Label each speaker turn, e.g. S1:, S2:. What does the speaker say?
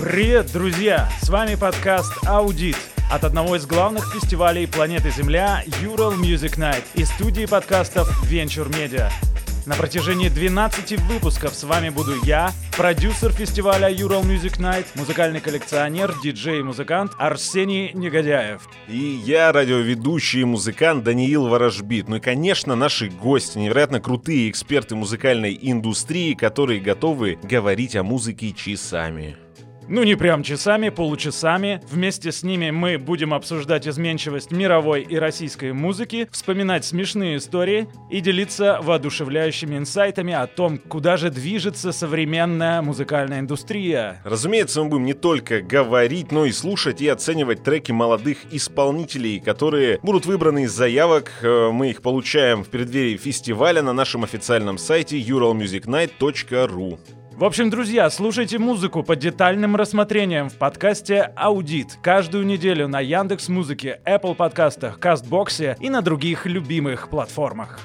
S1: Привет, друзья! С вами подкаст «Аудит» от одного из главных фестивалей планеты Земля Ural Music Night и студии подкастов Venture Media. На протяжении 12 выпусков с вами буду я, продюсер фестиваля Ural Music Night, музыкальный коллекционер, диджей и музыкант Арсений Негодяев.
S2: И я, радиоведущий и музыкант Даниил Ворожбит. Ну и, конечно, наши гости, невероятно крутые эксперты музыкальной индустрии, которые готовы говорить о музыке часами.
S1: Ну не прям часами, получасами. Вместе с ними мы будем обсуждать изменчивость мировой и российской музыки, вспоминать смешные истории и делиться воодушевляющими инсайтами о том, куда же движется современная музыкальная индустрия.
S2: Разумеется, мы будем не только говорить, но и слушать и оценивать треки молодых исполнителей, которые будут выбраны из заявок. Э, мы их получаем в преддверии фестиваля на нашем официальном сайте uralmusicnight.ru.
S1: В общем, друзья, слушайте музыку по детальным рассмотрениям в подкасте «Аудит» каждую неделю на Яндекс Музыке, Apple подкастах, Кастбоксе и на других любимых платформах.